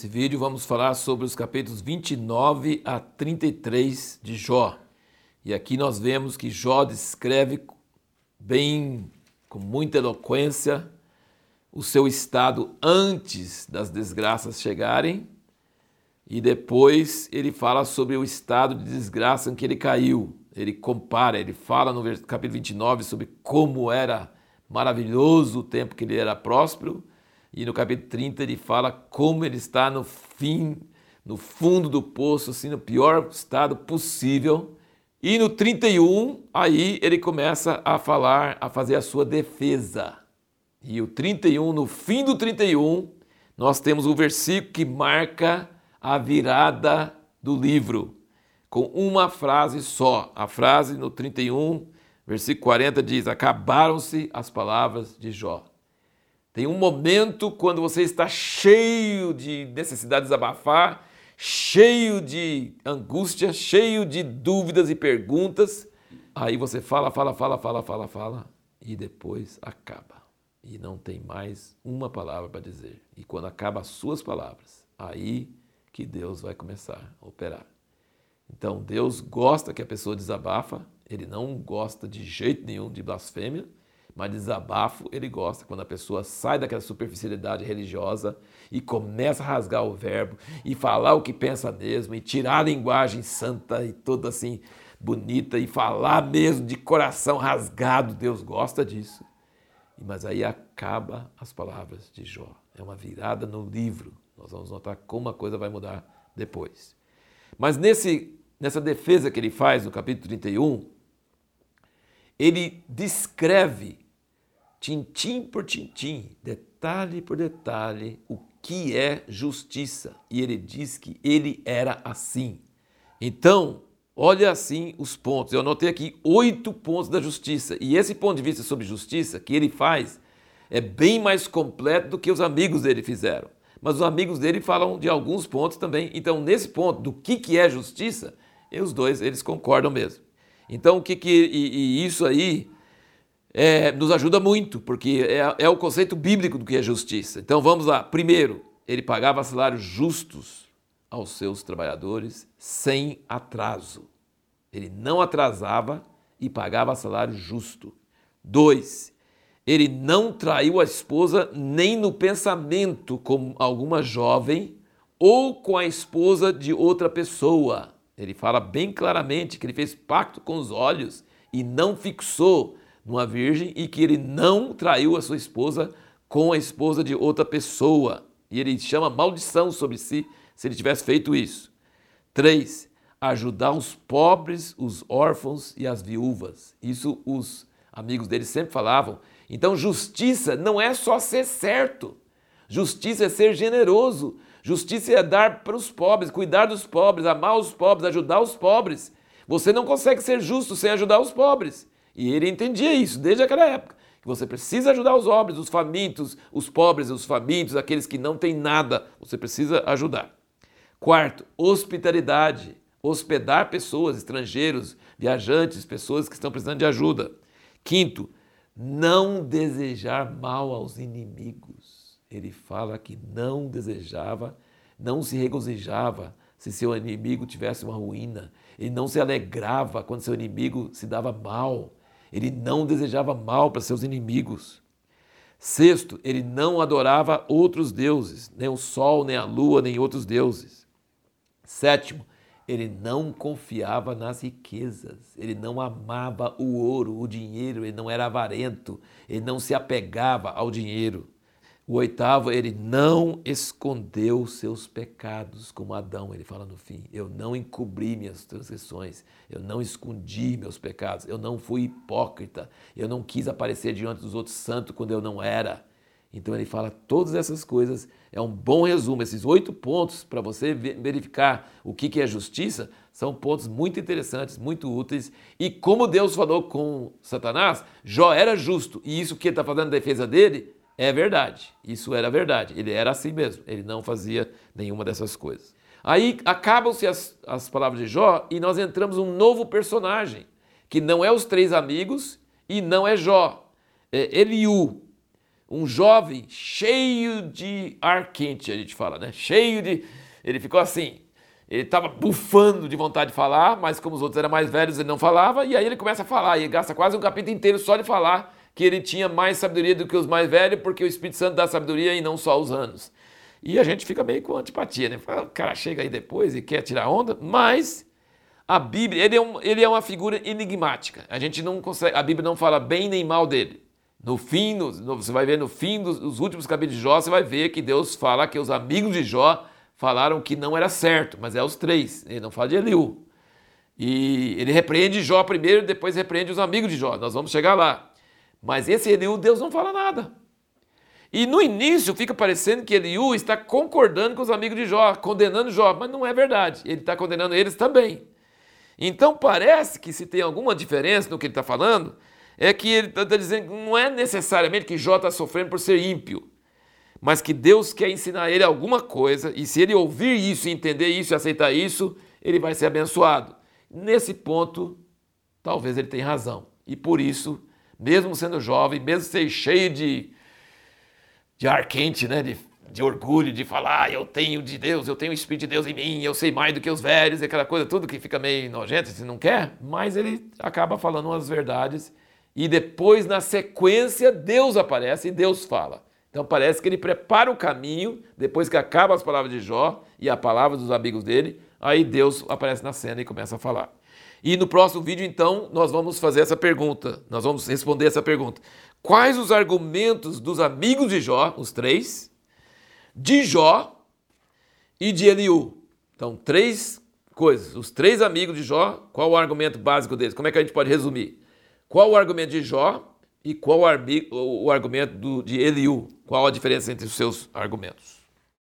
Nesse vídeo vamos falar sobre os capítulos 29 a 33 de Jó. E aqui nós vemos que Jó descreve bem, com muita eloquência, o seu estado antes das desgraças chegarem e depois ele fala sobre o estado de desgraça em que ele caiu. Ele compara, ele fala no capítulo 29 sobre como era maravilhoso o tempo que ele era próspero e no capítulo 30 ele fala como ele está no fim, no fundo do poço, assim, no pior estado possível. E no 31, aí ele começa a falar, a fazer a sua defesa. E o 31, no fim do 31, nós temos o versículo que marca a virada do livro, com uma frase só. A frase no 31, versículo 40 diz: Acabaram-se as palavras de Jó. Tem um momento quando você está cheio de necessidade de desabafar, cheio de angústia, cheio de dúvidas e perguntas. Aí você fala, fala, fala, fala, fala, fala e depois acaba. E não tem mais uma palavra para dizer. E quando acaba as suas palavras, aí que Deus vai começar a operar. Então Deus gosta que a pessoa desabafa, ele não gosta de jeito nenhum de blasfêmia, mas desabafo ele gosta quando a pessoa sai daquela superficialidade religiosa e começa a rasgar o verbo e falar o que pensa mesmo e tirar a linguagem santa e toda assim bonita e falar mesmo de coração rasgado. Deus gosta disso. Mas aí acaba as palavras de Jó. É uma virada no livro. Nós vamos notar como a coisa vai mudar depois. Mas nesse, nessa defesa que ele faz no capítulo 31, ele descreve, tintim por tintim, detalhe por detalhe, o que é justiça. E ele diz que ele era assim. Então, olha assim os pontos. Eu anotei aqui oito pontos da justiça. E esse ponto de vista sobre justiça que ele faz é bem mais completo do que os amigos dele fizeram mas os amigos dele falam de alguns pontos também. Então, nesse ponto do que, que é justiça, os dois eles concordam mesmo. Então, o que, que e, e isso aí é, nos ajuda muito, porque é, é o conceito bíblico do que é justiça. Então, vamos lá. Primeiro, ele pagava salários justos aos seus trabalhadores sem atraso. Ele não atrasava e pagava salário justo. Dois, ele não traiu a esposa nem no pensamento como alguma jovem ou com a esposa de outra pessoa. Ele fala bem claramente que ele fez pacto com os olhos e não fixou numa virgem e que ele não traiu a sua esposa com a esposa de outra pessoa. E ele chama maldição sobre si se ele tivesse feito isso. 3. Ajudar os pobres, os órfãos e as viúvas. Isso os amigos dele sempre falavam então, justiça não é só ser certo. Justiça é ser generoso. Justiça é dar para os pobres, cuidar dos pobres, amar os pobres, ajudar os pobres. Você não consegue ser justo sem ajudar os pobres. E ele entendia isso desde aquela época. Que você precisa ajudar os pobres, os famintos, os pobres, os famintos, aqueles que não têm nada. Você precisa ajudar. Quarto, hospitalidade. Hospedar pessoas, estrangeiros, viajantes, pessoas que estão precisando de ajuda. Quinto, não desejar mal aos inimigos. Ele fala que não desejava, não se regozijava se seu inimigo tivesse uma ruína. Ele não se alegrava quando seu inimigo se dava mal. Ele não desejava mal para seus inimigos. Sexto, ele não adorava outros deuses, nem o sol, nem a lua, nem outros deuses. Sétimo, ele não confiava nas riquezas, ele não amava o ouro, o dinheiro, ele não era avarento, ele não se apegava ao dinheiro. O oitavo, ele não escondeu seus pecados, como Adão, ele fala no fim. Eu não encobri minhas transgressões, eu não escondi meus pecados, eu não fui hipócrita, eu não quis aparecer diante dos outros santos quando eu não era. Então ele fala todas essas coisas, é um bom resumo. Esses oito pontos para você verificar o que é justiça são pontos muito interessantes, muito úteis. E como Deus falou com Satanás, Jó era justo, e isso que ele está fazendo na defesa dele é verdade. Isso era verdade. Ele era assim mesmo, ele não fazia nenhuma dessas coisas. Aí acabam-se as, as palavras de Jó e nós entramos um novo personagem, que não é os três amigos e não é Jó, é Eliú. um jovem cheio de ar quente, a gente fala, né? Cheio de. Ele ficou assim, ele estava bufando de vontade de falar, mas como os outros eram mais velhos, ele não falava, e aí ele começa a falar, e gasta quase um capítulo inteiro só de falar que ele tinha mais sabedoria do que os mais velhos, porque o Espírito Santo dá sabedoria e não só os anos. E a gente fica meio com antipatia, né? O cara chega aí depois e quer tirar onda, mas a Bíblia, ele é, um, ele é uma figura enigmática. A gente não consegue, a Bíblia não fala bem nem mal dele. No fim, no, você vai ver no fim dos, dos últimos capítulos de Jó, você vai ver que Deus fala que os amigos de Jó falaram que não era certo, mas é os três. Ele não fala de Eliú. E ele repreende Jó primeiro, depois repreende os amigos de Jó. Nós vamos chegar lá. Mas esse Eliú, Deus não fala nada. E no início fica parecendo que Eliú está concordando com os amigos de Jó, condenando Jó, mas não é verdade. Ele está condenando eles também. Então parece que se tem alguma diferença no que ele está falando, é que ele está dizendo que não é necessariamente que Jó está sofrendo por ser ímpio mas que Deus quer ensinar ele alguma coisa, e se ele ouvir isso, entender isso e aceitar isso, ele vai ser abençoado. Nesse ponto, talvez ele tenha razão. E por isso, mesmo sendo jovem, mesmo ser cheio de, de ar quente, né, de, de orgulho, de falar, ah, eu tenho de Deus, eu tenho o Espírito de Deus em mim, eu sei mais do que os velhos, aquela coisa, tudo que fica meio nojento, se não quer, mas ele acaba falando umas verdades e depois, na sequência, Deus aparece e Deus fala. Então parece que ele prepara o caminho, depois que acaba as palavras de Jó e a palavra dos amigos dele, aí Deus aparece na cena e começa a falar. E no próximo vídeo, então, nós vamos fazer essa pergunta, nós vamos responder essa pergunta. Quais os argumentos dos amigos de Jó, os três, de Jó e de Eliú? Então, três coisas. Os três amigos de Jó, qual o argumento básico deles? Como é que a gente pode resumir? Qual o argumento de Jó, e qual o, argumento de Eliú? Qual a diferença entre os seus argumentos?